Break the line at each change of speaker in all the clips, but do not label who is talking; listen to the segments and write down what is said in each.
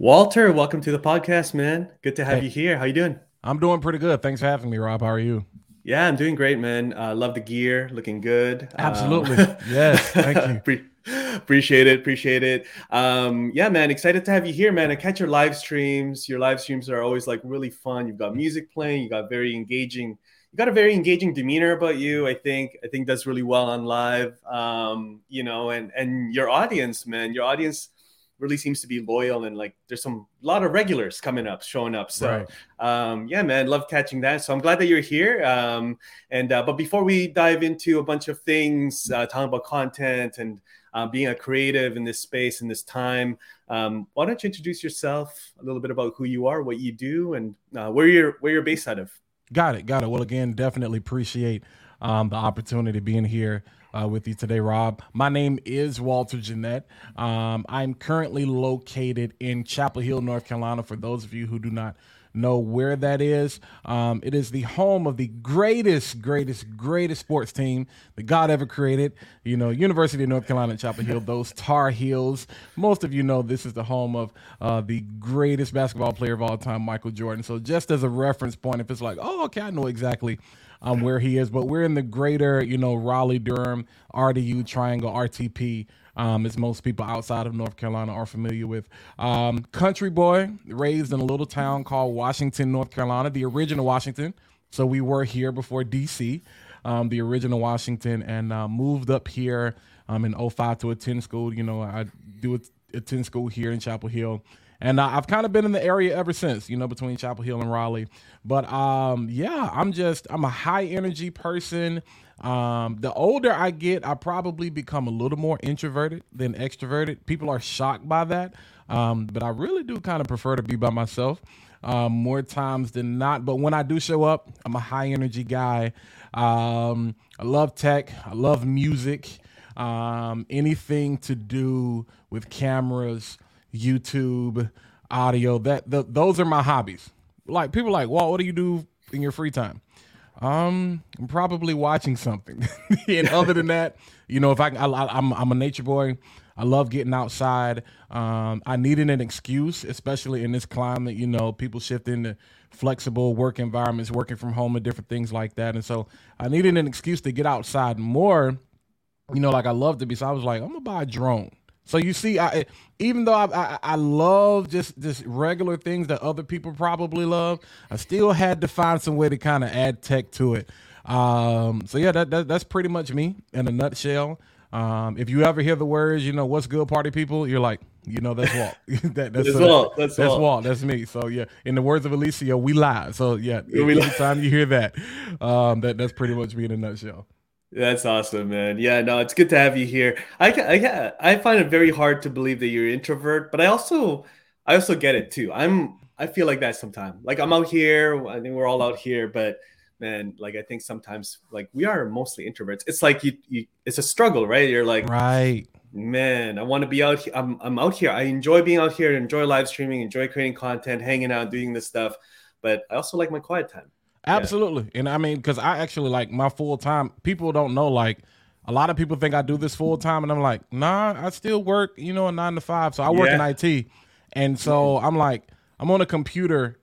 Walter, welcome to the podcast, man. Good to have hey. you here. How you doing?
I'm doing pretty good. Thanks for having me, Rob. How are you?
Yeah, I'm doing great, man. Uh, love the gear, looking good.
Absolutely. Um, yes. Thank
you. appreciate it. Appreciate it. Um, yeah, man. Excited to have you here, man. I catch your live streams. Your live streams are always like really fun. You've got music playing. You got very engaging. You got a very engaging demeanor about you. I think. I think does really well on live. Um, you know, and and your audience, man. Your audience really seems to be loyal and like there's some a lot of regulars coming up showing up. So right. um, yeah man love catching that. So i'm glad that you're here. Um, and uh, but before we dive into a bunch of things uh, talking about content and uh, being a creative in this space in this time um, why don't you introduce yourself a little bit about who you are what you do and uh, where you're where you're based out of?
Got it got it. Well again definitely appreciate um, the opportunity being here uh, with you today, Rob. My name is Walter Jennette. Um, I'm currently located in Chapel Hill, North Carolina. For those of you who do not know where that is. Um, it is the home of the greatest, greatest, greatest sports team that God ever created. You know, University of North Carolina, Chapel Hill, those Tar Heels. Most of you know this is the home of uh, the greatest basketball player of all time, Michael Jordan. So, just as a reference point, if it's like, oh, okay, I know exactly um, where he is. But we're in the greater, you know, Raleigh, Durham, RDU triangle, RTP. Um, as most people outside of North Carolina are familiar with. Um, country boy, raised in a little town called Washington, North Carolina, the original Washington. So we were here before DC, um, the original Washington, and uh, moved up here um, in 05 to attend school. You know, I do attend school here in Chapel Hill and uh, I've kind of been in the area ever since, you know, between Chapel Hill and Raleigh. But um, yeah, I'm just I'm a high energy person. Um, the older I get, I probably become a little more introverted than extroverted. People are shocked by that, um, but I really do kind of prefer to be by myself um, more times than not. But when I do show up, I'm a high energy guy. Um, I love tech. I love music. Um, anything to do with cameras, YouTube, audio. That the, those are my hobbies. Like people like, well, what do you do in your free time? Um, I'm probably watching something. and other than that, you know, if I, I I'm I'm a nature boy. I love getting outside. Um, I needed an excuse, especially in this climate. You know, people shift into flexible work environments, working from home, and different things like that. And so I needed an excuse to get outside more. You know, like I love to be. So I was like, I'm gonna buy a drone. So you see, I even though I, I, I love just just regular things that other people probably love, I still had to find some way to kind of add tech to it. Um, so yeah, that, that, that's pretty much me in a nutshell. Um, if you ever hear the words, you know, what's good party people, you're like, you know, that's Walt.
that, that's, that's, Walt.
That's, that's Walt. Walt. That's me. So yeah, in the words of Alicia, we live. So yeah, every time you hear that, um, that that's pretty much me in a nutshell.
That's awesome, man. Yeah, no, it's good to have you here. I, I I find it very hard to believe that you're an introvert, but I also I also get it too. I'm I feel like that sometimes. Like I'm out here. I think we're all out here, but man, like I think sometimes like we are mostly introverts. It's like you, you it's a struggle, right? You're like,
right,
man. I want to be out here. I'm I'm out here. I enjoy being out here. Enjoy live streaming. Enjoy creating content, hanging out, doing this stuff. But I also like my quiet time.
Absolutely. Yeah. And I mean, because I actually like my full time, people don't know, like, a lot of people think I do this full time, and I'm like, nah, I still work, you know, a nine to five. So I work yeah. in IT. And so I'm like, I'm on a computer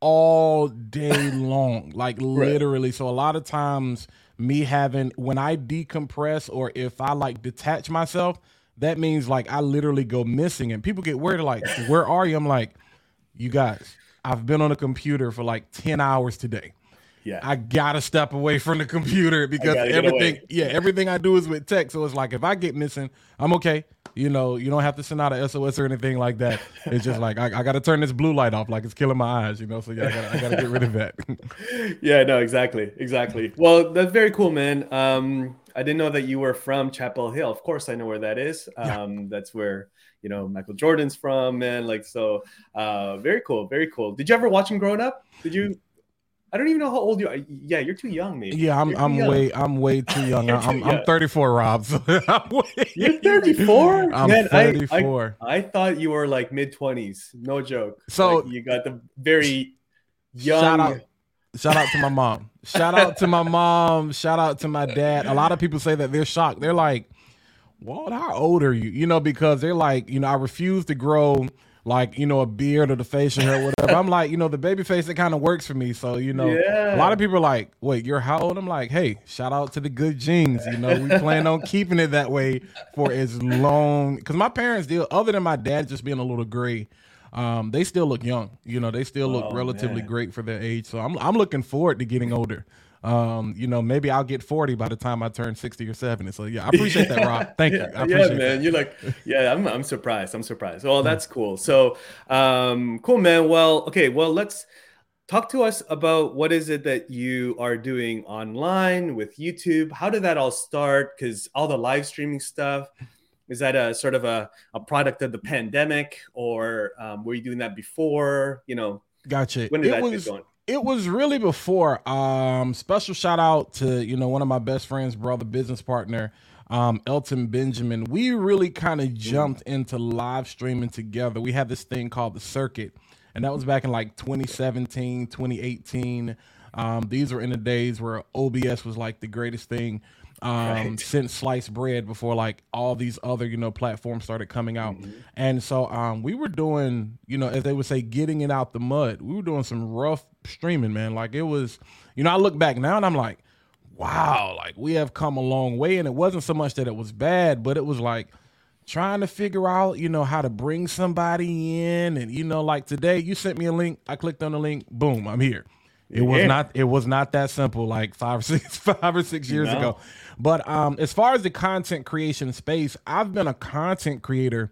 all day long, like right. literally. So a lot of times, me having, when I decompress or if I like detach myself, that means like I literally go missing. And people get worried, like, where are you? I'm like, you guys, I've been on a computer for like 10 hours today. Yeah. I gotta step away from the computer because everything yeah, everything I do is with tech. So it's like if I get missing, I'm okay. You know, you don't have to send out a SOS or anything like that. It's just like I, I gotta turn this blue light off, like it's killing my eyes, you know. So yeah, I gotta, I gotta get rid of that.
yeah, no, exactly. Exactly. Well, that's very cool, man. Um, I didn't know that you were from Chapel Hill. Of course I know where that is. Um, yeah. that's where you know Michael Jordan's from, man. Like so, uh, very cool, very cool. Did you ever watch him growing up? Did you? I don't even know how old you are. Yeah, you're too young, maybe.
Yeah, I'm. I'm young. way. I'm way too young. I'm, young. I'm 34, Rob. So
I'm way, you're 34.
I'm Man, 34.
I, I, I, thought you were like mid 20s. No joke. So like you got the very young.
Shout out, shout out to my mom. shout out to my mom. Shout out to my dad. A lot of people say that they're shocked. They're like, Walt, how old are you? You know, because they're like, you know, I refuse to grow like you know a beard or the facial hair, whatever. I'm like, you know, the baby face it kind of works for me. So you know, yeah. a lot of people are like, wait, you're how old? I'm like, hey, shout out to the good genes. You know, we plan on keeping it that way for as long. Because my parents deal, other than my dad just being a little gray. Um, they still look young. You know, they still look oh, relatively man. great for their age. So I'm I'm looking forward to getting older. Um, you know, maybe I'll get 40 by the time I turn 60 or 70. So yeah, I appreciate that, Rob. Thank
yeah,
you. I yeah,
man. That. You're like, yeah, I'm I'm surprised. I'm surprised. Well, that's cool. So um cool, man. Well, okay, well, let's talk to us about what is it that you are doing online with YouTube. How did that all start? Because all the live streaming stuff. Is that a sort of a, a product of the pandemic, or um, were you doing that before? You know,
gotcha.
When did it that was, get going?
It was really before. Um, special shout out to you know one of my best friends, brother, business partner, um, Elton Benjamin. We really kind of jumped into live streaming together. We had this thing called the Circuit, and that was back in like 2017, 2018. Um, these were in the days where OBS was like the greatest thing um, right. since sliced bread before like all these other you know platforms started coming out. Mm-hmm. and so um, we were doing you know as they would say getting it out the mud. We were doing some rough streaming man. Like it was you know i look back now and i'm like wow like we have come a long way. And it wasn't so much that it was bad but it was like trying to figure out you know how to bring somebody in. And you know like today you sent me a link. I clicked on the link. Boom i'm here it was yeah. not it was not that simple like five or six five or six years no. ago. But um as far as the content creation space, I've been a content creator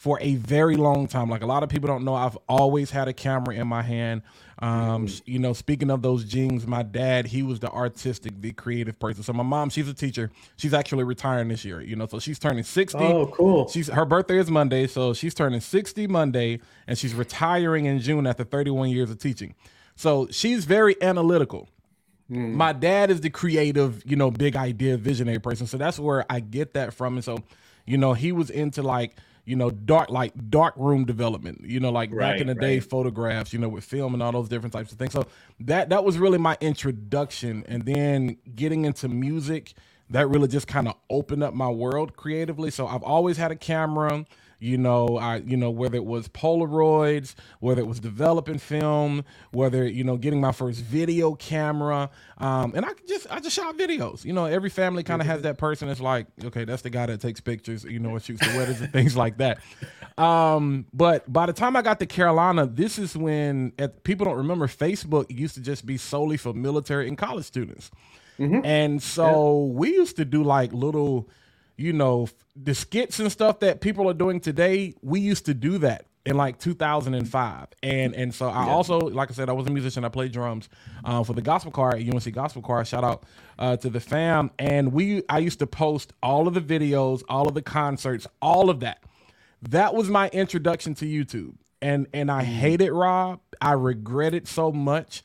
for a very long time. Like a lot of people don't know, I've always had a camera in my hand. Um, mm. you know, speaking of those genes, my dad, he was the artistic, the creative person. So my mom, she's a teacher. She's actually retiring this year, you know, so she's turning 60.
Oh, cool.
She's her birthday is Monday, so she's turning 60 Monday and she's retiring in June after 31 years of teaching. So she's very analytical. Mm. My dad is the creative, you know, big idea visionary person. So that's where I get that from. And so, you know, he was into like, you know, dark like dark room development, you know, like right, back in the right. day, photographs, you know, with film and all those different types of things. So that that was really my introduction. And then getting into music, that really just kind of opened up my world creatively. So I've always had a camera you know, I, you know, whether it was Polaroids, whether it was developing film, whether you know, getting my first video camera, um, and I just, I just shot videos. You know, every family kind of has that person that's like, okay, that's the guy that takes pictures, you know, and shoots the weddings and things like that. Um, but by the time I got to Carolina, this is when at, people don't remember Facebook used to just be solely for military and college students. Mm-hmm. And so yeah. we used to do like little you know, the skits and stuff that people are doing today, we used to do that in like 2005 and and so i yeah. also like i said i was a musician. I played drums uh, for the gospel choir at unc gospel choir. Shout out uh, to the fam. And we i used to post all of the videos all of the concerts all of that. That was my introduction to youtube. And and i mm. hate it rob. I regret it so much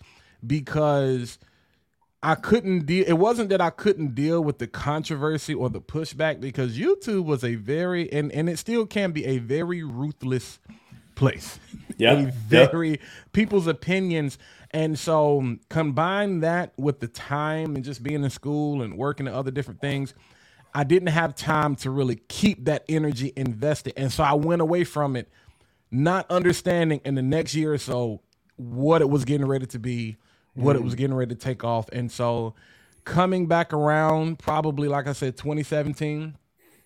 because I couldn't deal. It wasn't that I couldn't deal with the controversy or the pushback because YouTube was a very and and it still can be a very ruthless place.
Yeah,
very yep. people's opinions. And so um, combine that with the time and just being in school and working and other different things, I didn't have time to really keep that energy invested. And so I went away from it, not understanding in the next year or so what it was getting ready to be what mm. it was getting ready to take off. And so coming back around, probably like I said, 2017,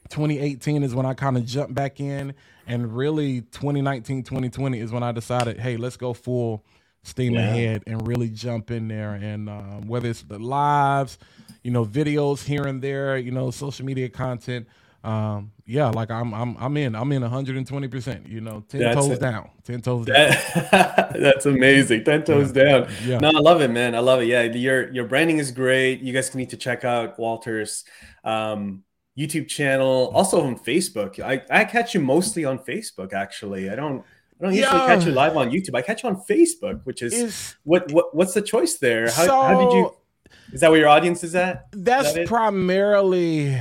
2018 is when I kind of jumped back in. And really 2019, 2020 is when I decided, hey, let's go full steam yeah. ahead and really jump in there. And um, whether it's the lives, you know, videos here and there, you know, social media content, um, yeah, like I'm, I'm, I'm in, I'm in 120 percent. You know, ten that's toes down, ten toes down.
that's amazing, ten toes yeah. down. Yeah. No, I love it, man. I love it. Yeah, your your branding is great. You guys can need to check out Walter's um, YouTube channel, also on Facebook. I I catch you mostly on Facebook. Actually, I don't. I don't usually yeah. catch you live on YouTube. I catch you on Facebook, which is, is what what what's the choice there? How, so, how did you? Is that where your audience is at?
That's that primarily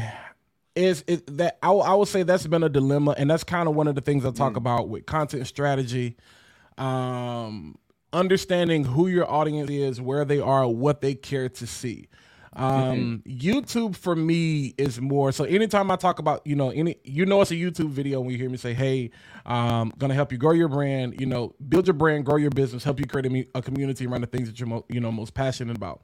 is it that I, I would say that's been a dilemma, and that's kind of one of the things I talk mm. about with content strategy, um, understanding who your audience is, where they are, what they care to see. Um, mm-hmm. YouTube for me is more so. Anytime I talk about, you know, any, you know, it's a YouTube video when you hear me say, "Hey, um, gonna help you grow your brand, you know, build your brand, grow your business, help you create a, a community around the things that you're, mo- you know, most passionate about."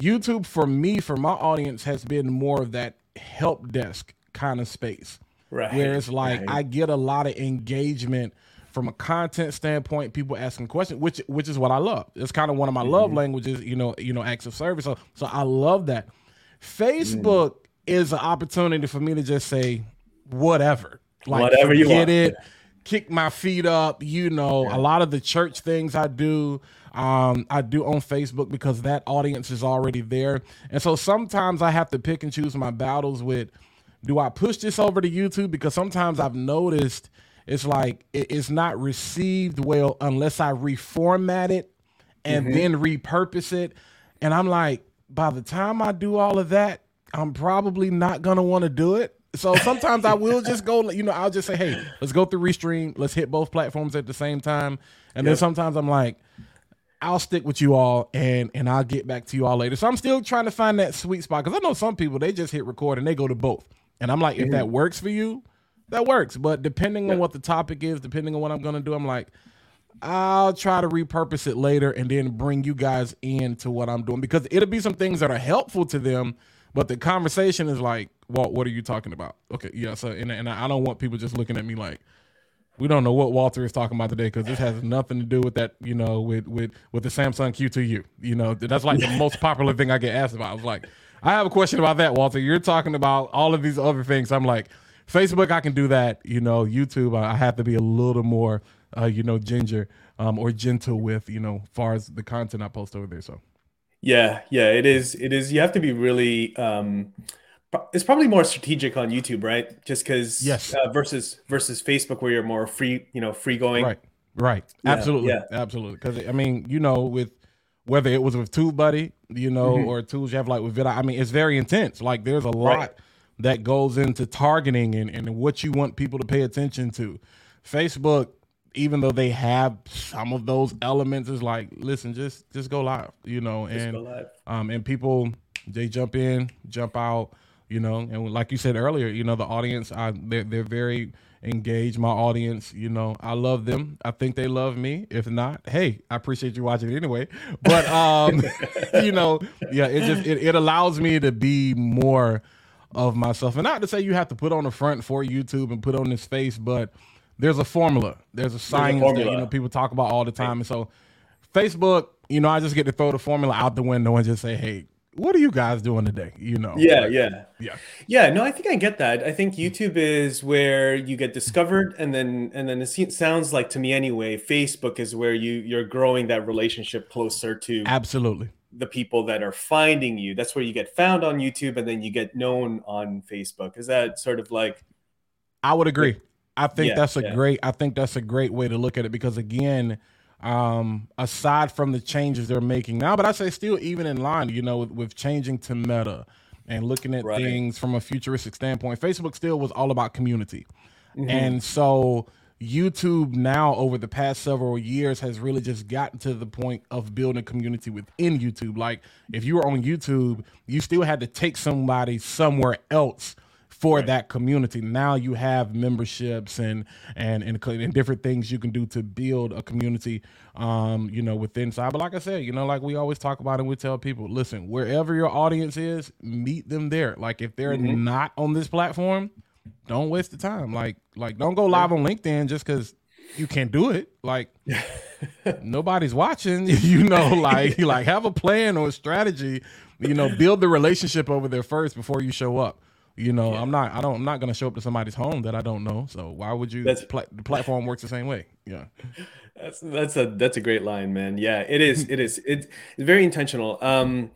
YouTube for me, for my audience, has been more of that help desk kind of space, right? Where it's like right. I get a lot of engagement from a content standpoint, people asking questions, which which is what I love. It's kind of one of my mm-hmm. love languages, you know, you know, acts of service. So so I love that. Facebook mm. is an opportunity for me to just say whatever. Like whatever you get it, kick my feet up, you know, yeah. a lot of the church things I do. Um, I do on Facebook because that audience is already there. And so sometimes I have to pick and choose my battles with do I push this over to YouTube? Because sometimes I've noticed it's like it's not received well unless I reformat it and mm-hmm. then repurpose it. And I'm like, by the time I do all of that, I'm probably not gonna want to do it. So sometimes I will just go, you know, I'll just say, hey, let's go through Restream, let's hit both platforms at the same time. And yep. then sometimes I'm like, I'll stick with you all and and I'll get back to you all later. So I'm still trying to find that sweet spot because I know some people they just hit record and they go to both. And I'm like, if mm-hmm. that works for you, that works. But depending yeah. on what the topic is, depending on what I'm gonna do, I'm like, I'll try to repurpose it later and then bring you guys into what I'm doing because it'll be some things that are helpful to them, but the conversation is like, Walt, what are you talking about? Okay, yeah. So and and I don't want people just looking at me like. We don't know what Walter is talking about today because this has nothing to do with that, you know, with with with the Samsung Q2U. You know, that's like the most popular thing I get asked about. I was like, I have a question about that, Walter. You're talking about all of these other things. I'm like, Facebook, I can do that. You know, YouTube, I have to be a little more, uh, you know, ginger um, or gentle with, you know, far as the content I post over there. So,
yeah, yeah, it is. It is. You have to be really. Um, it's probably more strategic on YouTube, right? Just because,
yes,
uh, versus versus Facebook, where you're more free, you know, free going.
Right. Right. Yeah, absolutely. Yeah. Absolutely. Because I mean, you know, with whether it was with TubeBuddy, you know, mm-hmm. or tools you have like with vidIQ, I mean, it's very intense. Like, there's a lot. Right that goes into targeting and, and what you want people to pay attention to. Facebook, even though they have some of those elements, is like, listen, just just go live, you know, and um and people they jump in, jump out, you know, and like you said earlier, you know, the audience, I they're they're very engaged. My audience, you know, I love them. I think they love me. If not, hey, I appreciate you watching it anyway. But um, you know, yeah, it just it, it allows me to be more of myself. And not to say you have to put on the front for YouTube and put on this face, but there's a formula. There's a science there's a that you know people talk about all the time. And so Facebook, you know, I just get to throw the formula out the window and just say, hey, what are you guys doing today? You know.
Yeah, like, yeah.
Yeah.
Yeah, no, I think I get that. I think YouTube is where you get discovered and then and then it sounds like to me anyway, Facebook is where you you're growing that relationship closer to
Absolutely
the people that are finding you. That's where you get found on YouTube and then you get known on Facebook. Is that sort of like
I would agree. I think yeah, that's a yeah. great I think that's a great way to look at it because again, um, aside from the changes they're making now, but I say still even in line, you know, with, with changing to meta and looking at right. things from a futuristic standpoint, Facebook still was all about community. Mm-hmm. And so YouTube now over the past several years has really just gotten to the point of building community within YouTube. Like if you were on YouTube, you still had to take somebody somewhere else for right. that community. Now you have memberships and, and and and different things you can do to build a community um, you know, within side. But like I said, you know, like we always talk about and we tell people, listen, wherever your audience is, meet them there. Like if they're mm-hmm. not on this platform, don't waste the time. Like like don't go live on LinkedIn just because you can't do it. Like nobody's watching. You know, like like have a plan or a strategy. You know, build the relationship over there first before you show up. You know, yeah. I'm not. I don't. I'm not going to show up to somebody's home that I don't know. So why would you? That's, pla- the platform works the same way. Yeah.
That's that's a that's a great line, man. Yeah, it is. It is. It's very intentional. Um,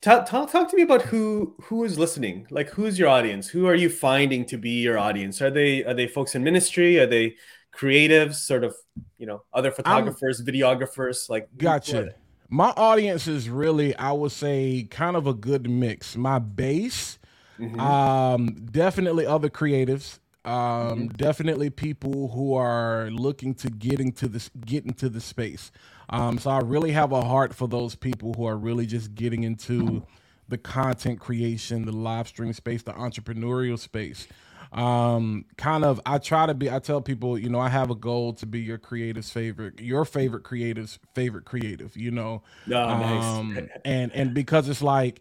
Talk, talk, talk to me about who who is listening. Like, who's your audience? Who are you finding to be your audience? Are they are they folks in ministry? Are they creatives? Sort of, you know, other photographers, I'm, videographers? Like,
gotcha. My audience is really, I would say, kind of a good mix. My base, mm-hmm. um, definitely other creatives. Um, mm-hmm. definitely people who are looking to get into this, get into the space. Um, so I really have a heart for those people who are really just getting into the content creation, the live stream space, the entrepreneurial space. Um, kind of, I try to be. I tell people, you know, I have a goal to be your creative's favorite, your favorite creative's favorite creative. You know,
oh,
um,
nice.
and and because it's like,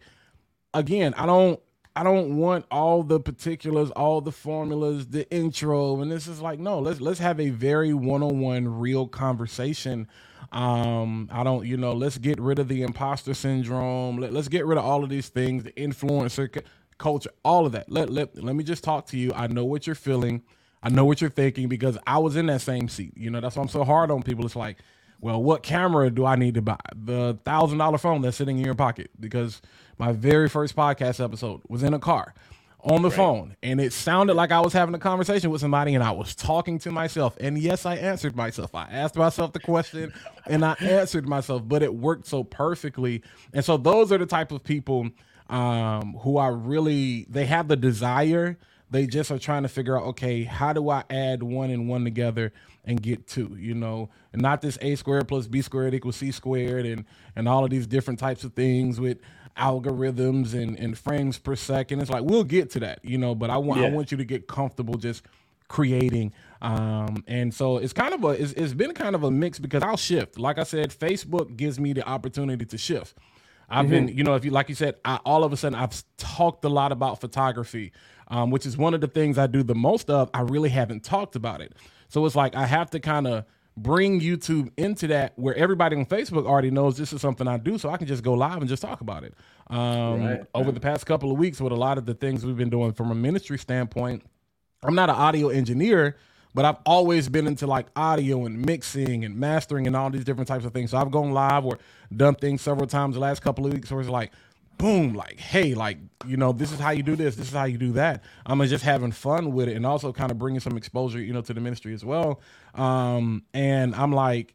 again, I don't I don't want all the particulars, all the formulas, the intro, and this is like no. Let's let's have a very one-on-one, real conversation. Um, I don't, you know, let's get rid of the imposter syndrome. Let, let's get rid of all of these things, the influencer c- culture, all of that. Let let let me just talk to you. I know what you're feeling. I know what you're thinking because I was in that same seat. You know, that's why I'm so hard on people. It's like, well, what camera do I need to buy? The thousand dollar phone that's sitting in your pocket because my very first podcast episode was in a car on the right. phone and it sounded like I was having a conversation with somebody and I was talking to myself. And yes, I answered myself. I asked myself the question and I answered myself, but it worked so perfectly. And so those are the type of people um, who are really, they have the desire. They just are trying to figure out, okay, how do I add one and one together and get two, you know, and not this a squared plus b squared equals c squared and and all of these different types of things with algorithms and, and frames per second. It's like we'll get to that, you know, but I want yeah. I want you to get comfortable just creating. Um, and so it's kind of a it's, it's been kind of a mix because I'll shift. Like I said, Facebook gives me the opportunity to shift. I've mm-hmm. been, you know, if you like you said, I, all of a sudden I've talked a lot about photography, um, which is one of the things I do the most of. I really haven't talked about it. So it's like I have to kind of bring YouTube into that where everybody on Facebook already knows this is something I do, so I can just go live and just talk about it. Um, right, over the past couple of weeks, with a lot of the things we've been doing from a ministry standpoint, I'm not an audio engineer, but I've always been into like audio and mixing and mastering and all these different types of things. So I've gone live or done things several times the last couple of weeks where it's like, boom, like, hey, like, you know, this is how you do this, this is how you do that. I'm just having fun with it and also kind of bringing some exposure, you know, to the ministry as well. Um, and I'm like,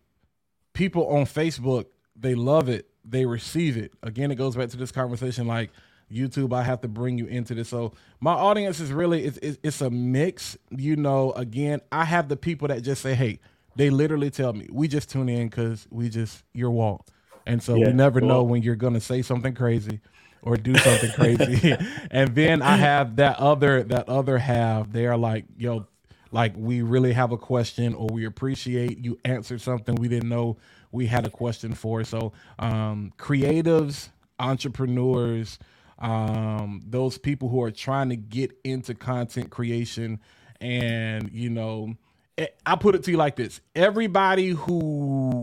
people on Facebook, they love it, they receive it. Again, it goes back to this conversation like, YouTube, I have to bring you into this. So my audience is really it's, it's, it's a mix. You know, again, I have the people that just say, "Hey," they literally tell me, "We just tune in because we just your Walt," and so yeah, we never cool. know when you're gonna say something crazy or do something crazy. and then I have that other that other half. They are like, yo, like we really have a question or we appreciate you answered something we didn't know we had a question for. So um, creatives, entrepreneurs, um, those people who are trying to get into content creation, and you know, eh, I put it to you like this: everybody who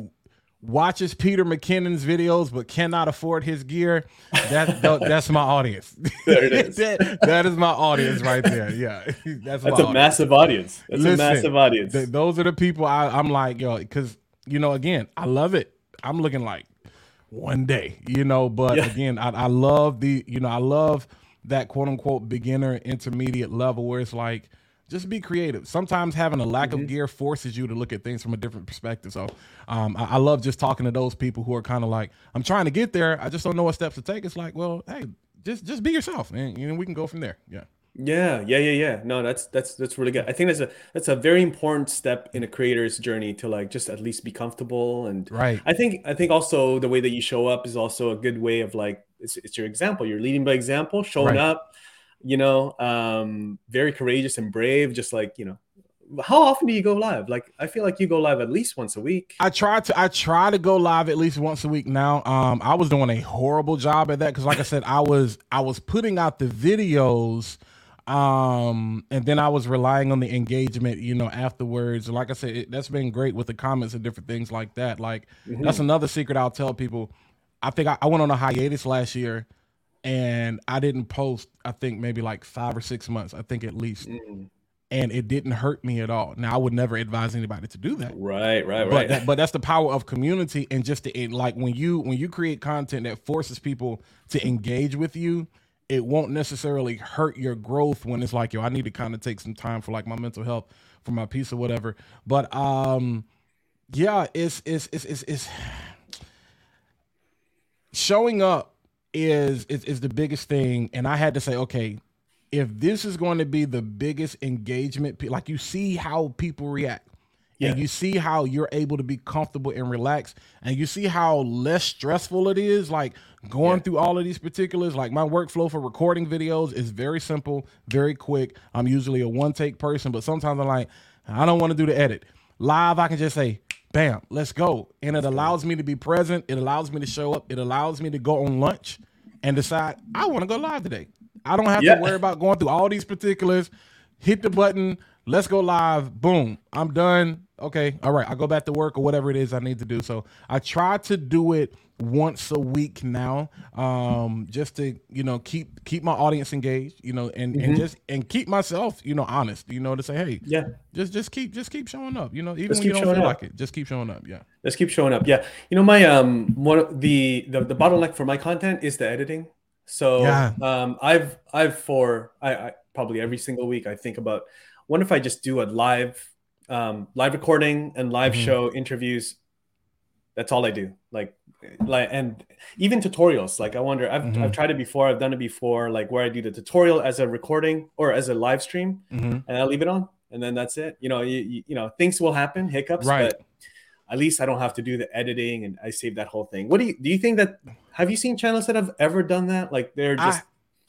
watches Peter McKinnon's videos but cannot afford his gear, that, that's my audience.
There it is.
that, that is my audience right there. Yeah,
that's, that's a audience. massive audience. That's Listen, a massive audience.
Th- those are the people I, I'm like, yo, because you know, again, I love it. I'm looking like one day, you know. But yeah. again, I, I love the, you know, I love that quote unquote beginner intermediate level where it's like just be creative. Sometimes having a lack mm-hmm. of gear forces you to look at things from a different perspective. So um, I, I, love just talking to those people who are kind of like, I'm trying to get there. I just don't know what steps to take. It's like, well, hey, just just be yourself, and you know we can go from there. Yeah.
Yeah, yeah, yeah, yeah. No, that's that's that's really good. I think that's a that's a very important step in a creator's journey to like just at least be comfortable and
right.
I think I think also the way that you show up is also a good way of like it's, it's your example. You're leading by example, showing right. up, you know, um, very courageous and brave. Just like you know, how often do you go live? Like I feel like you go live at least once a week.
I try to I try to go live at least once a week now. Um, I was doing a horrible job at that because, like I said, I was I was putting out the videos um, and then I was relying on the engagement, you know, afterwards. Like I said, it, that's been great with the comments and different things like that. Like mm-hmm. that's another secret I'll tell people. I think I, I, went on a hiatus last year and I didn't post, I think maybe like five or six months, I think at least. Mm-hmm. And it didn't hurt me at all. Now I would never advise anybody to do that.
Right, right,
but
right.
That, but that's the power of community and just to, like when you when you create content that forces people to engage with you, it won't necessarily hurt your growth when it's like yo i need to kind of take some time for like my mental health for my peace or whatever but um yeah it's it's it's it's, it's showing up is, is is the biggest thing. And i had to say okay if this is going to be the biggest engagement like you see how people react. Yeah. and you see how you're able to be comfortable and relaxed. And you see how less stressful it is like going yeah. through all of these particulars. Like my workflow for recording videos is very simple very quick. I'm usually a one take person but sometimes i'm like i don't want to do the edit. Live i can just say bam let's go. And it allows me to be present. It allows me to show up. It allows me to go on lunch and decide i want to go live today. I don't have yeah. to worry about going through all these particulars. Hit the button. Let's go live. Boom. I'm done. Okay, all right, I'll go back to work or whatever it is I need to do. So I try to do it once a week now, um, just to you know keep keep my audience engaged, you know, and, mm-hmm. and just and keep myself, you know, honest, you know, to say, hey,
yeah,
just just keep just keep showing up, you know, even just when you don't feel up. like it, just keep showing up, yeah,
just keep showing up, yeah. You know, my um one the the, the bottleneck for my content is the editing. So yeah. um, I've I've for I, I probably every single week I think about what if I just do a live um, live recording and live mm-hmm. show interviews. That's all I do. Like, like, and even tutorials. Like, I wonder. I've mm-hmm. I've tried it before. I've done it before. Like, where I do the tutorial as a recording or as a live stream, mm-hmm. and I leave it on, and then that's it. You know, you, you know, things will happen, hiccups, right. but at least I don't have to do the editing, and I save that whole thing. What do you do? You think that? Have you seen channels that have ever done that? Like, they're just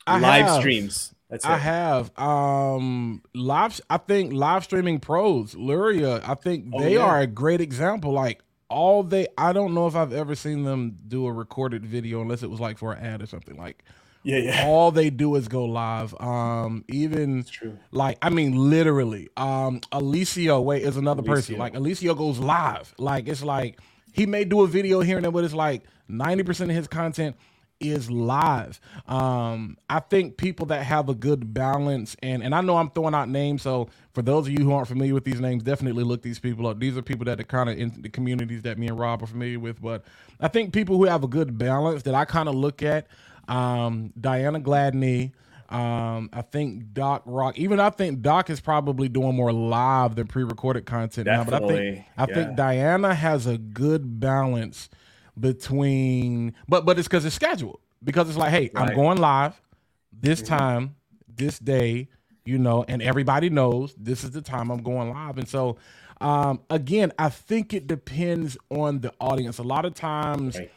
I, I live have. streams
that's I have um live. I think live streaming pros, Luria. I think oh, they yeah. are a great example. Like all they, I don't know if I've ever seen them do a recorded video unless it was like for an ad or something. Like
yeah, yeah.
All they do is go live. Um, even like I mean, literally. Um, Alicio wait is another Alicio. person. Like Alicio goes live. Like it's like he may do a video here and there, but it's like ninety percent of his content is live. Um, I think people that have a good balance, and and I know I'm throwing out names, so for those of you who aren't familiar with these names, definitely look these people up. These are people that are kind of in the communities that me and Rob are familiar with. But I think people who have a good balance that I kind of look at, um, Diana Gladney. Um, I think Doc Rock. Even I think Doc is probably doing more live than pre-recorded content Definitely. now. But I think I yeah. think Diana has a good balance between but but it's because it's scheduled because it's like hey right. i'm going live this mm-hmm. time this day you know and everybody knows this is the time i'm going live and so um again i think it depends on the audience a lot of times right.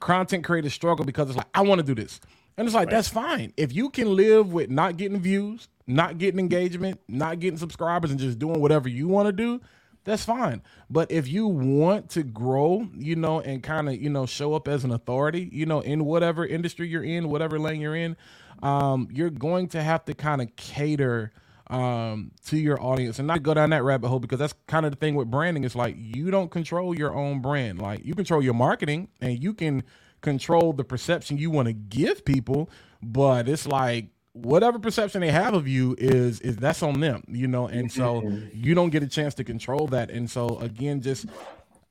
content creators struggle because it's like i want to do this and it's like right. that's fine if you can live with not getting views not getting engagement not getting subscribers and just doing whatever you want to do that's fine. But if you want to grow, you know, and kind of, you know, show up as an authority, you know, in whatever industry you're in, whatever lane you're in, um, you're going to have to kind of cater um, to your audience and not go down that rabbit hole because that's kind of the thing with branding. It's like you don't control your own brand. Like you control your marketing and you can control the perception you want to give people, but it's like whatever perception they have of you is is that's on them you know and so mm-hmm. you don't get a chance to control that and so again just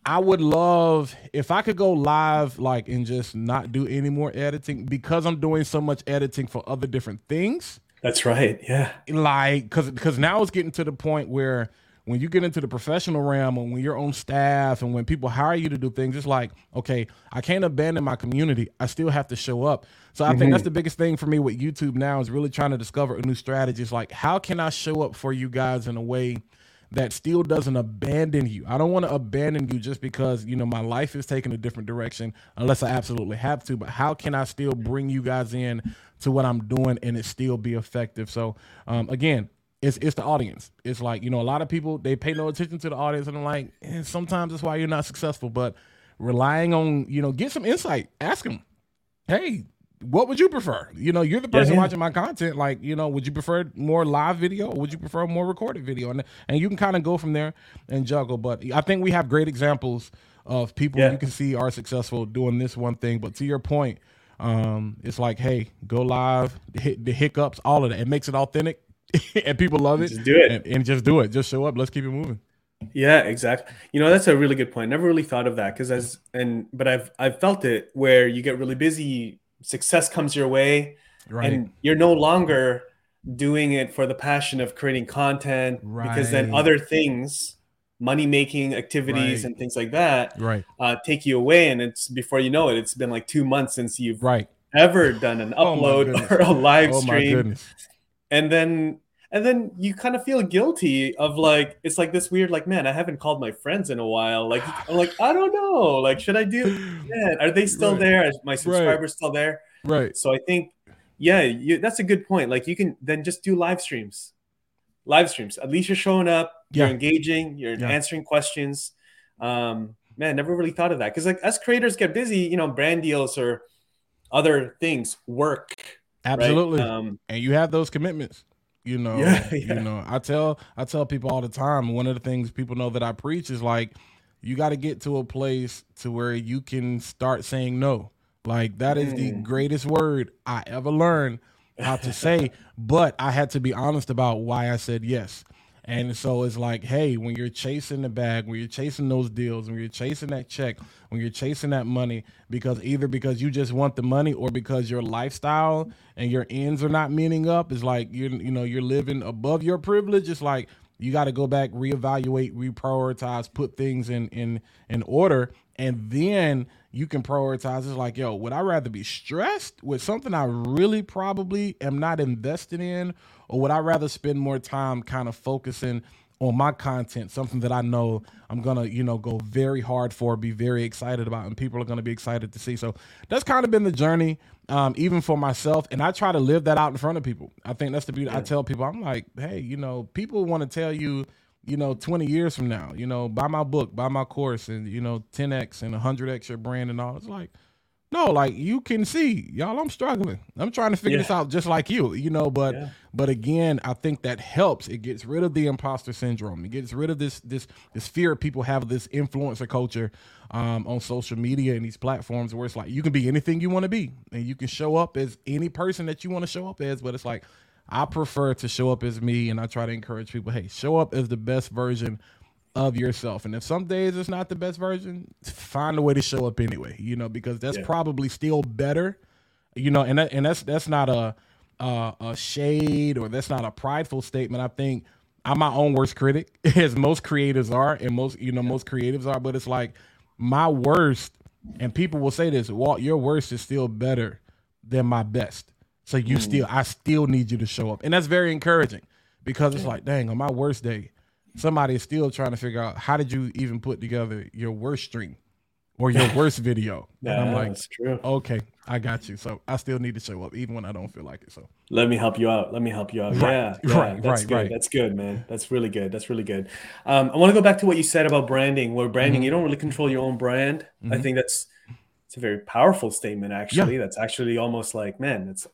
I would love if I could go live like and just not do any more editing because I'm doing so much editing for other different things.
That's right. Yeah.
Like cuz cuz now it's getting to the point where when you get into the professional realm and when you're on staff and when people hire you to do things, it's like, okay, I can't abandon my community. I still have to show up. So I mm-hmm. think that's the biggest thing for me with YouTube now is really trying to discover a new strategy. It's like, how can I show up for you guys in a way that still doesn't abandon you? I don't want to abandon you just because, you know, my life is taking a different direction unless I absolutely have to. But how can I still bring you guys in to what I'm doing and it still be effective? So um, again, it's it's the audience. It's like you know a lot of people they pay no attention to the audience, and I'm like, eh, sometimes that's why you're not successful. But relying on you know get some insight. Ask them, hey, what would you prefer? You know, you're the person yeah, yeah. watching my content. Like, you know, would you prefer more live video or would you prefer more recorded video? And and you can kind of go from there and juggle. But I think we have great examples of people yeah. you can see are successful doing this one thing. But to your point, um, it's like, hey, go live, hit the hiccups, all of that. It makes it authentic and people love it.
Just do it
and, and, just do it. Just show up. Let's keep it moving.
Yeah, exactly. You know, that's a really good point. Never really thought of that because as and but I've I've felt it where you get really busy, success comes your way, right. and you're no longer doing it for the passion of creating content right. because then other things money making activities right. and things like that
right
uh, take you away and it's before you know it it's been like two months since you've
right
ever done an oh upload oh or a live oh stream and then and then you kind of feel guilty of like it's like this weird like man i haven't called my friends in a while. Like i'm like i don't know. Like should i do man are they still right. there? Is my subscribers right. still there?
Right.
So i think yeah you, that's a good point. Like you can then just do live streams. Live streams. At least you're showing up yeah. you're engaging you're yeah. answering questions. Um man never really thought of that. Because like as creators get busy you know brand deals or other things work
absolutely right? um, and you have those commitments you know, yeah, yeah. you know, I tell I tell people all the time. One of the things people know that I preach is like you got to get to a place to where you can start saying no. Like that is mm. the greatest word I ever learned how to say, but I had to be honest about why I said yes. And so it's like, hey, when you're chasing the bag, when you're chasing those deals, when you're chasing that check, when you're chasing that money, because either because you just want the money or because your lifestyle and your ends are not meeting up, is like you're you know you're living above your privilege. It's like you got to go back, reevaluate, reprioritize, put things in in in order, and then you can prioritize. It's like, yo, would I rather be stressed with something I really probably am not invested in, or would I rather spend more time kind of focusing on my content, something that I know I'm gonna, you know, go very hard for, be very excited about, and people are gonna be excited to see. So that's kind of been the journey, um, even for myself, and I try to live that out in front of people. I think that's the beauty. Yeah. I tell people, I'm like, hey, you know, people want to tell you, you know, 20 years from now, you know, buy my book, buy my course, and you know, 10x and 100x your brand and all. It's like, no, like you can see, y'all, I'm struggling. I'm trying to figure yeah. this out just like you, you know, but yeah. but again, I think that helps. It gets rid of the imposter syndrome. It gets rid of this this this fear people have this influencer culture um, on social media and these platforms where it's like you can be anything you want to be and you can show up as any person that you want to show up as, but it's like I prefer to show up as me and I try to encourage people, hey, show up as the best version of yourself. And if some days it's not the best version, find a way to show up anyway, you know, because that's yeah. probably still better, you know, and that, and that's that's not a, a a shade or that's not a prideful statement. I think I'm my own worst critic, as most creators are, and most you know most creatives are. But it's like my worst, and people will say this: Walt, your worst is still better than my best. So you mm. still, I still need you to show up, and that's very encouraging because it's like, dang, on my worst day, somebody is still trying to figure out how did you even put together your worst stream or your worst video.
yeah, and I'm like, that's true.
Okay, I got you. So I still need to show up even when I don't feel like it. So
let me help you out. Let me help you out. Right, yeah, yeah, right, that's right, good. Right. That's good, man. That's really good. That's really good. Um, I want to go back to what you said about branding. Where branding, mm-hmm. you don't really control your own brand. Mm-hmm. I think that's it's a very powerful statement. Actually, yeah. that's actually almost like, man, it's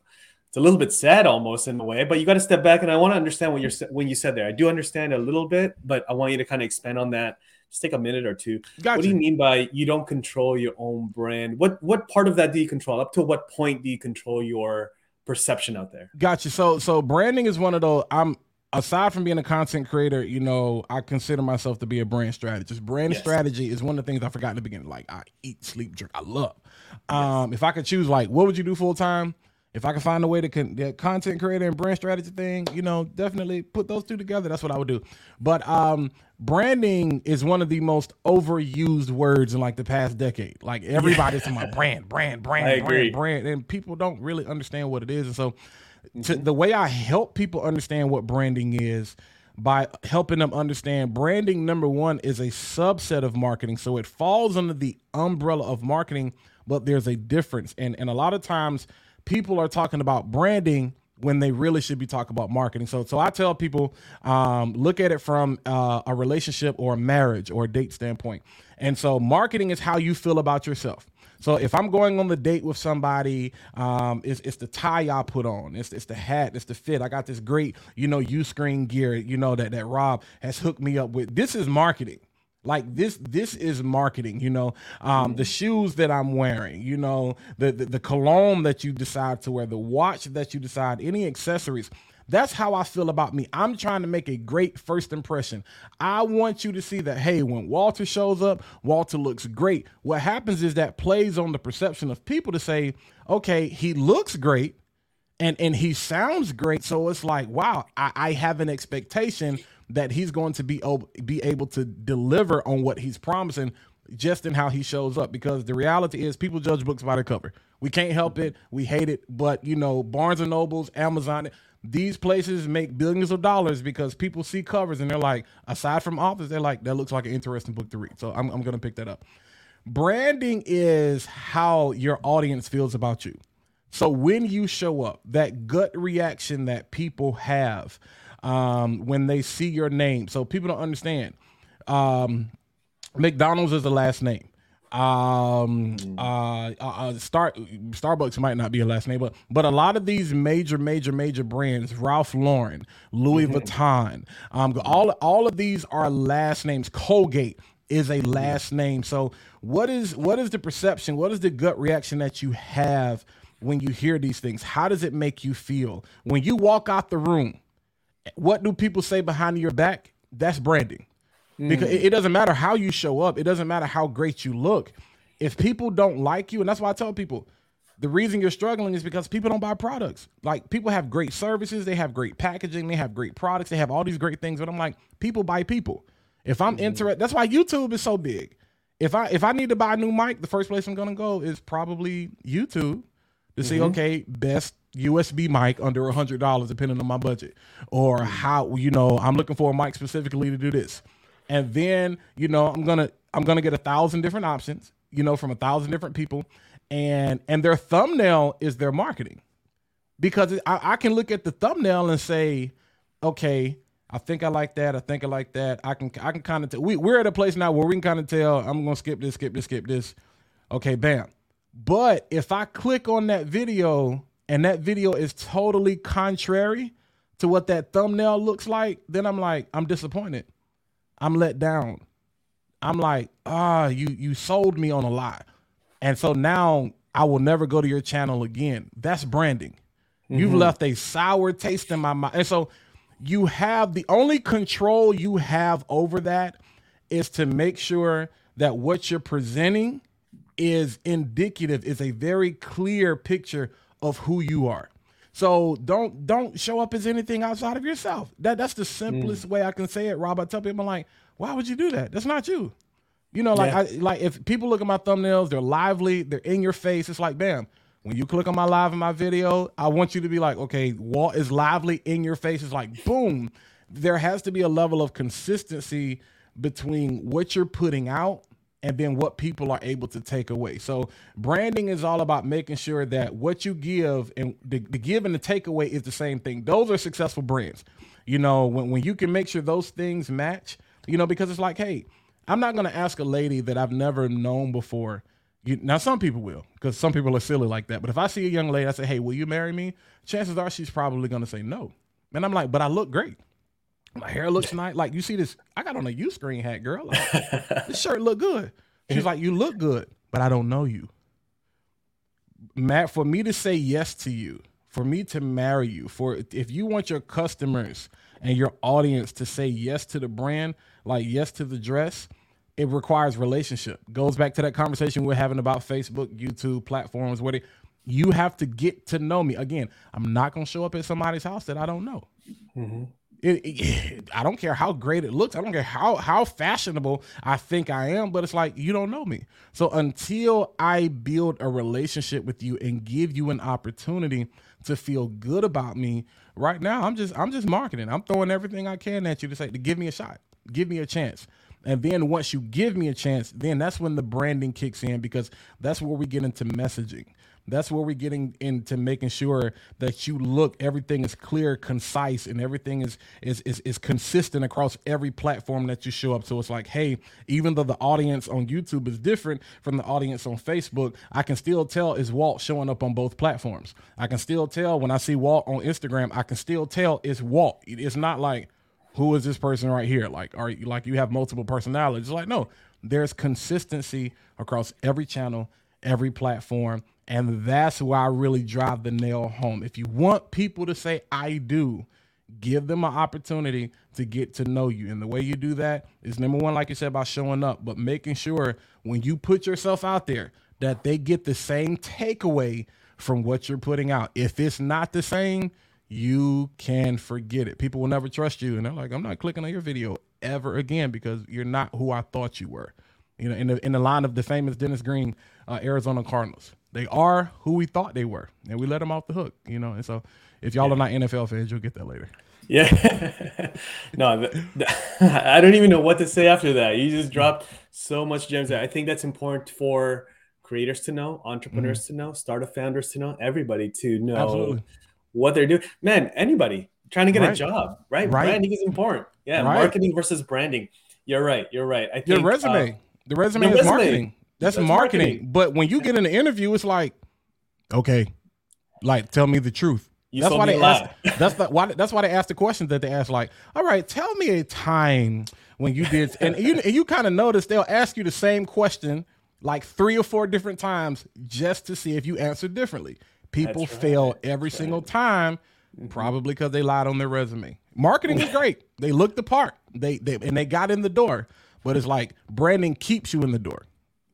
it's a little bit sad almost in a way, but you got to step back and I want to understand what you're when you said there. I do understand a little bit, but I want you to kind of expand on that. Just take a minute or two. Gotcha. What do you mean by you don't control your own brand? What what part of that do you control? Up to what point do you control your perception out there?
Gotcha. So so branding is one of those. I'm aside from being a content creator, you know, I consider myself to be a brand strategist. Brand yes. strategy is one of the things I forgot in the beginning. Like I eat, sleep, drink. I love. Um, yes. if I could choose, like, what would you do full time? If I can find a way to con- the content creator and brand strategy thing, you know, definitely put those two together. That's what I would do. But um, branding is one of the most overused words in like the past decade. Like everybody's talking about brand, brand, brand, brand, brand, and people don't really understand what it is. And so, mm-hmm. to, the way I help people understand what branding is by helping them understand branding number one is a subset of marketing so it falls under the umbrella of marketing but there's a difference and and a lot of times people are talking about branding when they really should be talking about marketing. So, so I tell people, um, look at it from uh, a relationship or a marriage or a date standpoint. And so, marketing is how you feel about yourself. So if I'm going on the date with somebody, um, it's, it's the tie I put on, it's, it's the hat, it's the fit. I got this great, you know, Uscreen gear, you know, that, that Rob has hooked me up with. This is marketing. Like this, this is marketing. You know, um, the shoes that I'm wearing. You know, the, the the cologne that you decide to wear, the watch that you decide, any accessories. That's how I feel about me. I'm trying to make a great first impression. I want you to see that, hey, when Walter shows up, Walter looks great. What happens is that plays on the perception of people to say, okay, he looks great and, and he sounds great. So it's like, wow, I, I have an expectation that he's going to be be able to deliver on what he's promising just in how he shows up because the reality is people judge books by the cover. We can't help it. We hate it, but you know, Barnes and Nobles, Amazon, these places make billions of dollars because people see covers and they're like, aside from authors, they're like, that looks like an interesting book to read. So I'm, I'm going to pick that up. Branding is how your audience feels about you. So when you show up, that gut reaction that people have um, when they see your name. So people don't understand. Um, McDonald's is the last name. Um, mm. uh, uh, uh, Star Starbucks might not be a last name, but but a lot of these major, major, major brands, Ralph Lauren, Louis mm-hmm. Vuitton, um, all all of these are last names. Colgate is a last name. So what is what is the perception? What is the gut reaction that you have when you hear these things? How does it make you feel when you walk out the room? What do people say behind your back? That's branding. Mm. Because it, it doesn't matter how you show up, it doesn't matter how great you look. If people don't like you, and that's why I tell people, the reason you're struggling is because people don't buy products. Like people have great services, they have great packaging, they have great products, they have all these great things. But I'm like, people buy people. If I'm mm-hmm. interested, that's why YouTube is so big. If I if I need to buy a new mic, the first place I'm gonna go is probably YouTube to mm-hmm. see okay best USB mic under a hundred dollars depending on my budget, or how you know I'm looking for a mic specifically to do this. And then you know i'm gonna i'm gonna get a thousand different options you know from a thousand different people. And and their thumbnail is their marketing. Because I, I can look at the thumbnail and say okay i think i like that i think i like that. I can i can kind of tell we, we're at a place now where we can kind of tell i'm gonna skip this skip this skip this. Okay bam. But if i click on that video and that video is totally contrary to what that thumbnail looks like then i'm like i'm disappointed I'm let down. I'm like, ah, you you sold me on a lie. And so now I will never go to your channel again. That's branding. Mm-hmm. You've left a sour taste in my mouth. And so you have the only control you have over that is to make sure that what you're presenting is indicative, is a very clear picture of who you are. So don't don't show up as anything outside of yourself. That that's the simplest mm. way I can say it, Rob. I tell people I'm like, why would you do that? That's not you. You know, like yeah. I like if people look at my thumbnails, they're lively, they're in your face. It's like, bam. When you click on my live in my video, I want you to be like, okay, Walt is lively in your face. It's like, boom. There has to be a level of consistency between what you're putting out and then what people are able to take away. So branding is all about making sure that what you give and the, the give and the takeaway is the same thing. Those are successful brands. You know, when, when you can make sure those things match, you know, because it's like, hey, I'm not gonna ask a lady that I've never known before. You, now some people will, because some people are silly like that. But if I see a young lady, I say, hey, will you marry me? Chances are she's probably gonna say no. And I'm like, but I look great. My hair looks nice. Like you see this, I got on a Uscreen hat, girl. Like, this shirt look good. She's like, you look good, but I don't know you. Matt, for me to say yes to you, for me to marry you, for if you want your customers and your audience to say yes to the brand, like yes to the dress, it requires relationship. Goes back to that conversation we're having about Facebook, YouTube platforms, where they, you have to get to know me. Again, I'm not gonna show up at somebody's house that I don't know. Mm-hmm. It, it, I don't care how great it looks. I don't care how how fashionable I think I am, but it's like you don't know me. So until I build a relationship with you and give you an opportunity to feel good about me, right now I'm just I'm just marketing. I'm throwing everything I can at you to say to give me a shot, give me a chance. And then once you give me a chance, then that's when the branding kicks in because that's where we get into messaging. That's where we're getting into making sure that you look, everything is clear, concise, and everything is is is, is consistent across every platform that you show up. So it's like, hey, even though the audience on YouTube is different from the audience on Facebook, I can still tell is Walt showing up on both platforms. I can still tell when I see Walt on Instagram, I can still tell it's Walt. It's not like who is this person right here? Like, are you like you have multiple personalities? Like, no, there's consistency across every channel, every platform and that's why I really drive the nail home. If you want people to say, I do, give them an opportunity to get to know you. And the way you do that is number one, like you said, about showing up, but making sure when you put yourself out there that they get the same takeaway from what you're putting out. If it's not the same, you can forget it. People will never trust you. And they're like, I'm not clicking on your video ever again because you're not who I thought you were. You know, in the in the line of the famous Dennis Green, uh, Arizona Cardinals. They are who we thought they were, and we let them off the hook. You know, and so if y'all yeah. are not NFL fans, you'll get that later.
Yeah. no, th- th- I don't even know what to say after that. You just dropped so much gems. There. I think that's important for creators to know, entrepreneurs mm-hmm. to know, startup founders to know, everybody to know Absolutely. what they're doing. Man, anybody trying to get right. a job, right? right? Branding is important. Yeah, right. marketing versus branding. You're right. You're right. I think
your resume, uh, the resume is resume. marketing. That's, That's marketing. marketing. But when you get in an interview, it's like, okay, like tell me the truth. You that's why they ask. That's the, why. That's why they ask the questions that they ask. Like, all right, tell me a time when you did, and you and you kind of notice they'll ask you the same question like three or four different times just to see if you answer differently. People right. fail every that's single right. time, mm-hmm. probably because they lied on their resume. Marketing is great. They looked the part. They they and they got in the door. But it's like branding keeps you in the door.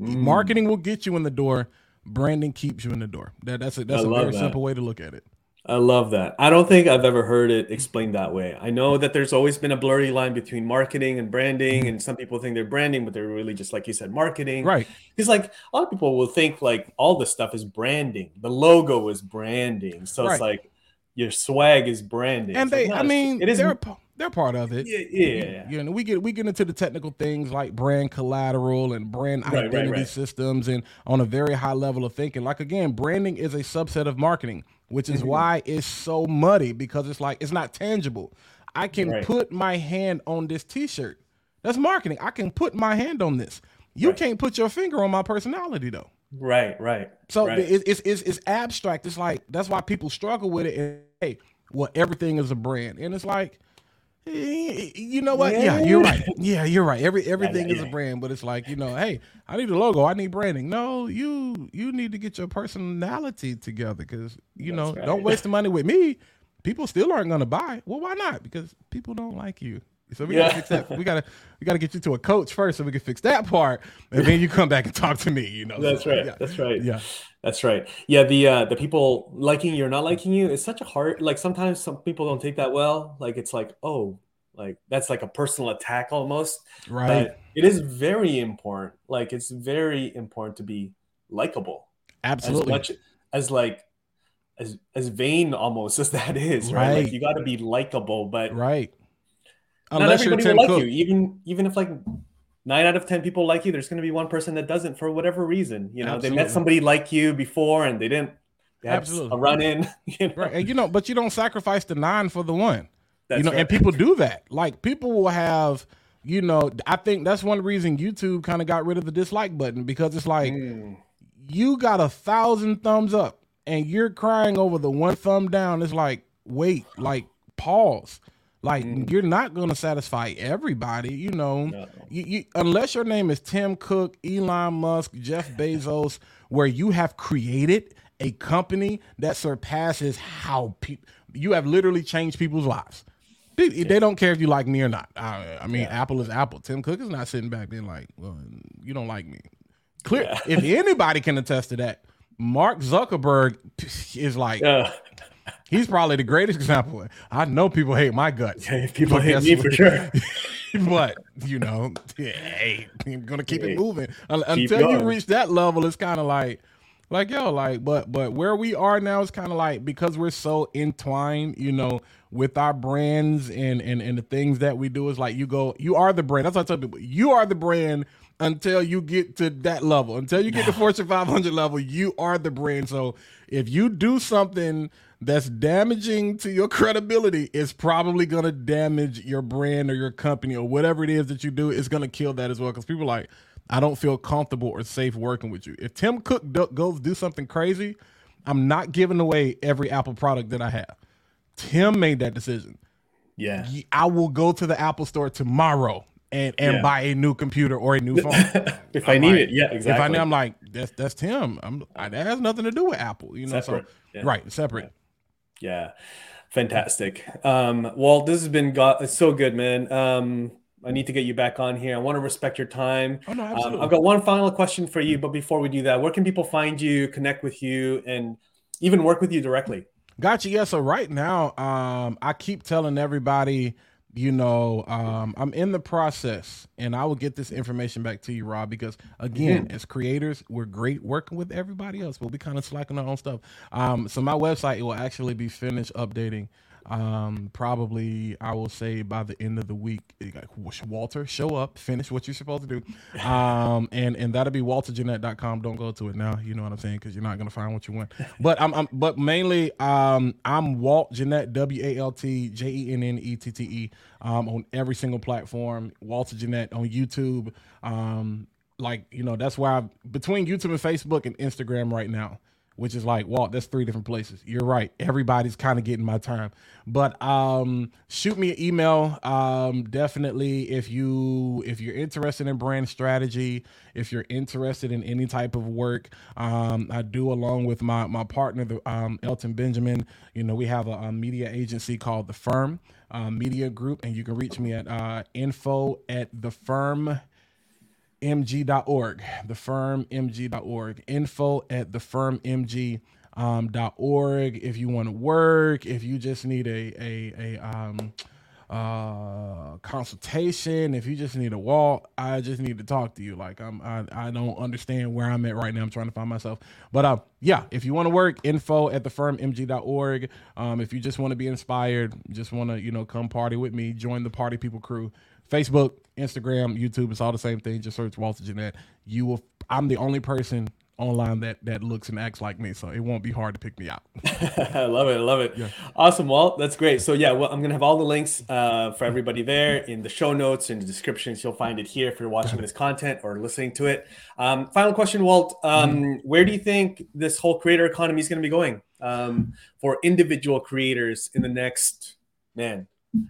Mm. Marketing will get you in the door. Branding keeps you in the door. That, that's a, that's I a very that. simple way to look at it.
I love that. I don't think I've ever heard it explained that way. I know that there's always been a blurry line between marketing and branding, and some people think they're branding, but they're really just like you said, marketing.
Right.
Because like a lot of people will think like all this stuff is branding. The logo is branding, so right. it's like your swag is branding.
And they, I mean, it is. They're, they're part of it.
Yeah, yeah.
You know, we get we get into the technical things like brand collateral and brand right, identity right, right. systems, and on a very high level of thinking. Like again, branding is a subset of marketing, which is mm-hmm. why it's so muddy because it's like it's not tangible. I can put my hand on this T-shirt. That's marketing. I can put my hand on this. You can't put your finger on my personality though.
Right, right.
So. It's, it's, it's it's abstract. It's like that's why people struggle with it. And hey, well, everything is a brand, and it's like you know what? Yeah. you're right. Yeah, you're right. Every everything is a brand, but it's like you know, hey, I need a logo. I need branding. No, you you need to get your personality together because you That's know, right. don't waste the money with me. People still aren't going to buy. Well, why not? Because people don't like you. So we yeah. gotta fix that. We gotta we gotta get you to a coach first, so we can fix that part, and then you come back and talk to me. You know.
That's
so,
right.
Yeah.
That's right.
Yeah.
That's right. Yeah. The uh the people liking you or not liking you is such a hard. Like sometimes some people don't take that well. Like it's like, oh, like that's like a personal attack almost.
Right.
But it is very important. Like it's very important to be likable.
Absolutely.
As much as like as as vain almost as that is, right? right. Like you got to be likable, but
right
not everybody will like Cook. you. Even even if like nine out of ten people like you, there's going to be one person that doesn't for whatever reason. You know, Absolutely. they met somebody like you before and they didn't. They Absolutely. a run in.
You know? Right, and you know, but you don't sacrifice the nine for the one. That's you know, right. and people do that. Like people will have. You know, I think that's one reason YouTube kind of got rid of the dislike button because it's like mm. you got a thousand thumbs up and you're crying over the one thumb down. It's like, wait, like pause. Like mm. you're not going to satisfy everybody, you know. No. You, you, unless your name is Tim Cook, Elon Musk, Jeff Bezos, where you have created a company that surpasses how people you have literally changed people's lives. They, yeah. they don't care if you like me or not. I, I mean, yeah. Apple is Apple. Tim Cook is not sitting back being like, "Well, you don't like me." Clear. Yeah. if anybody can attest to that, Mark Zuckerberg is like, He's probably the greatest example. I know people hate my guts.
Yeah, people hate me for sure.
but you know, hey, I'm gonna keep hey, it moving until you reach that level. It's kind of like, like yo, like, but but where we are now is kind of like because we're so entwined, you know, with our brands and and and the things that we do is like you go, you are the brand. That's what I tell people. You are the brand until you get to that level. Until you get to Fortune 500 level, you are the brand. So if you do something that's damaging to your credibility, it's probably going to damage your brand or your company or whatever it is that you do. It's going to kill that as well because people like, I don't feel comfortable or safe working with you. If Tim Cook do- goes do something crazy, I'm not giving away every Apple product that I have. Tim made that decision.
Yeah.
I will go to the Apple store tomorrow and and yeah. buy a new computer or a new phone.
if I'm i need like, it, yeah, exactly.
If I need, I'm like, that's that's Tim. I'm I, that has nothing to do with Apple, you know. Separate. So yeah. right, separate.
Yeah. Fantastic. Um, well, this has been got so good, man. Um, I need to get you back on here. I want to respect your time.
Oh, no, absolutely.
Um, I've got one final question for you, but before we do that, where can people find you, connect with you, and even work with you directly?
Gotcha. Yeah. So right now, um, I keep telling everybody you know, um, I'm in the process, and I will get this information back to you, Rob, because again, as creators, we're great working with everybody else, but we kind of slacking our own stuff. Um, so my website will actually be finished updating um, probably I will say by the end of the week, Walter, show up, finish what you're supposed to do, um, and and that'll be walterjennette.com. Don't go to it now. You know what I'm saying? Because you're not gonna find what you want. But I'm, I'm but mainly um, I'm Walt Jennette W A L T J E N N E T T E um, on every single platform. Walter Jennette on YouTube. Um, like you know that's why I, between YouTube and Facebook and Instagram right now which is like, Walt, that's three different places. You're right. Everybody's kind of getting my time. But um, shoot me an email. Um, definitely if you if you're interested in brand strategy, if you're interested in any type of work, um, I do along with my my partner, the, um, Elton Benjamin. You know, we have a, a media agency called The Firm uh, Media Group, and you can reach me at uh, info at the firm mg.org, the firm mg.org, info at thefirmmg.org. Um, .org if you want to work, if you just need a a a um uh consultation, if you just need a walk, I just need to talk to you. Like I'm I, I don't understand where I'm at right now. I'm trying to find myself. But uh yeah, if you want to work, info at thefirmmg.org. Um if you just want to be inspired, just want to, you know, come party with me, join the party people crew. Facebook, Instagram, YouTube, it's all the same thing. Just search Walter Jennette. You will. I'm the only person online that that looks and acts like me, so it won't be hard to pick me out.
I love it. I love it. Yeah. Awesome, Walt. That's great. So yeah, well, I'm gonna have all the links uh, for everybody there in the show notes and the descriptions. You'll find it here if you're watching this content or listening to it. Um, final question, Walt. Um, mm-hmm. Where do you think this whole creator economy is gonna be going um, for individual creators in the next man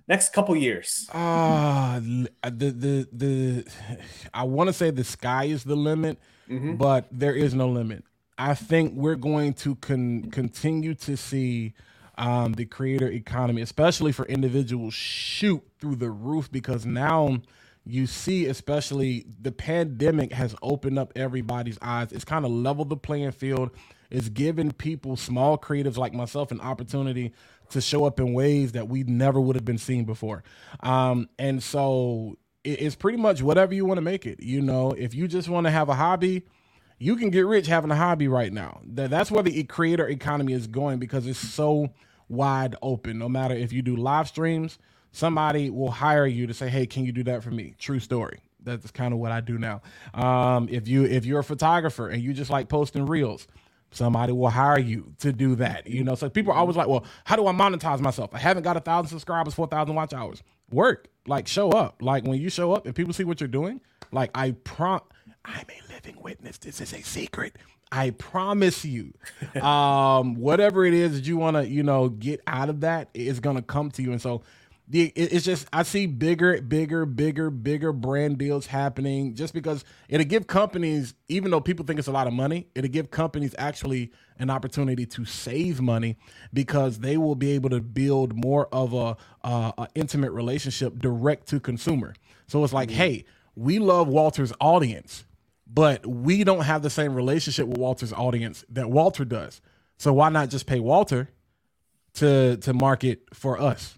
next couple years?
Ah, uh, the the the I want to say the sky is the limit, mm-hmm. but there is no limit. I think we're going to con- continue to see um, the creator economy, especially for individuals, shoot through the roof because now you see, especially the pandemic has opened up everybody's eyes. It's kind of leveled the playing field. It's giving people, small creatives like myself, an opportunity to show up in ways that we never would have been seen before. Um, and so it, it's pretty much whatever you want to make it. You know, if you just want to have a hobby, you can get rich having a hobby right now. That, that's where the creator economy is going because it's so wide open. No matter if you do live streams, somebody will hire you to say, "Hey, can you do that for me?" True story. That's kind of what I do now. Um, if you if you're a photographer and you just like posting reels, somebody will hire you to do that. You know, so people are always like, well, how do I monetize myself? I haven't got a thousand subscribers, 4,000 watch hours. Work, like show up. Like when you show up and people see what you're doing, like I prom, I'm a living witness. This is a secret. I promise you, um, whatever it is that you want to, you know, get out of that is going to come to you. And so the it's just I see bigger, bigger, bigger, bigger brand deals happening just because it'll give companies, even though people think it's a lot of money, it'll give companies actually an opportunity to save money because they will be able to build more of a, uh, a intimate relationship direct to consumer. So it's like, mm-hmm. hey, we love Walter's audience, but we don't have the same relationship with Walter's audience that Walter does. So why not just pay Walter to to market for us?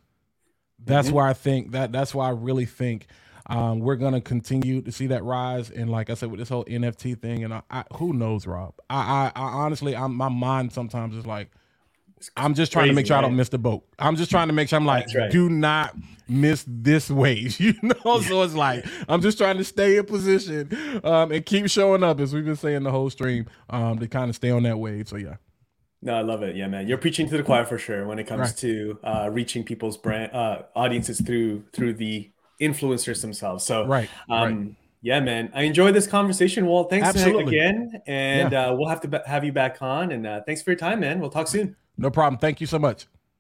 That's mm-hmm. why I think that that's why I really think um, we're gonna continue to see that rise. And like I said, with this whole NFT thing, and I, I who knows, Rob? I, I, I honestly, I'm, my mind sometimes is like, I'm just trying crazy, to make sure right? I don't miss the boat. I'm just trying to make sure I'm like, right. do not miss this wave, you know. so it's like I'm just trying to stay in position um, and keep showing up, as we've been saying the whole stream, um, to kind of stay on that wave. So yeah.
No, I love it. Yeah, man, you're preaching to the choir for sure when it comes right. to uh, reaching people's brand uh, audiences through through the influencers themselves. So,
right, um,
right. yeah, man, I enjoyed this conversation. Walt, thanks Absolutely. again, and yeah. uh, we'll have to have you back on. And uh, thanks for your time, man. We'll talk soon.
No problem. Thank you so much.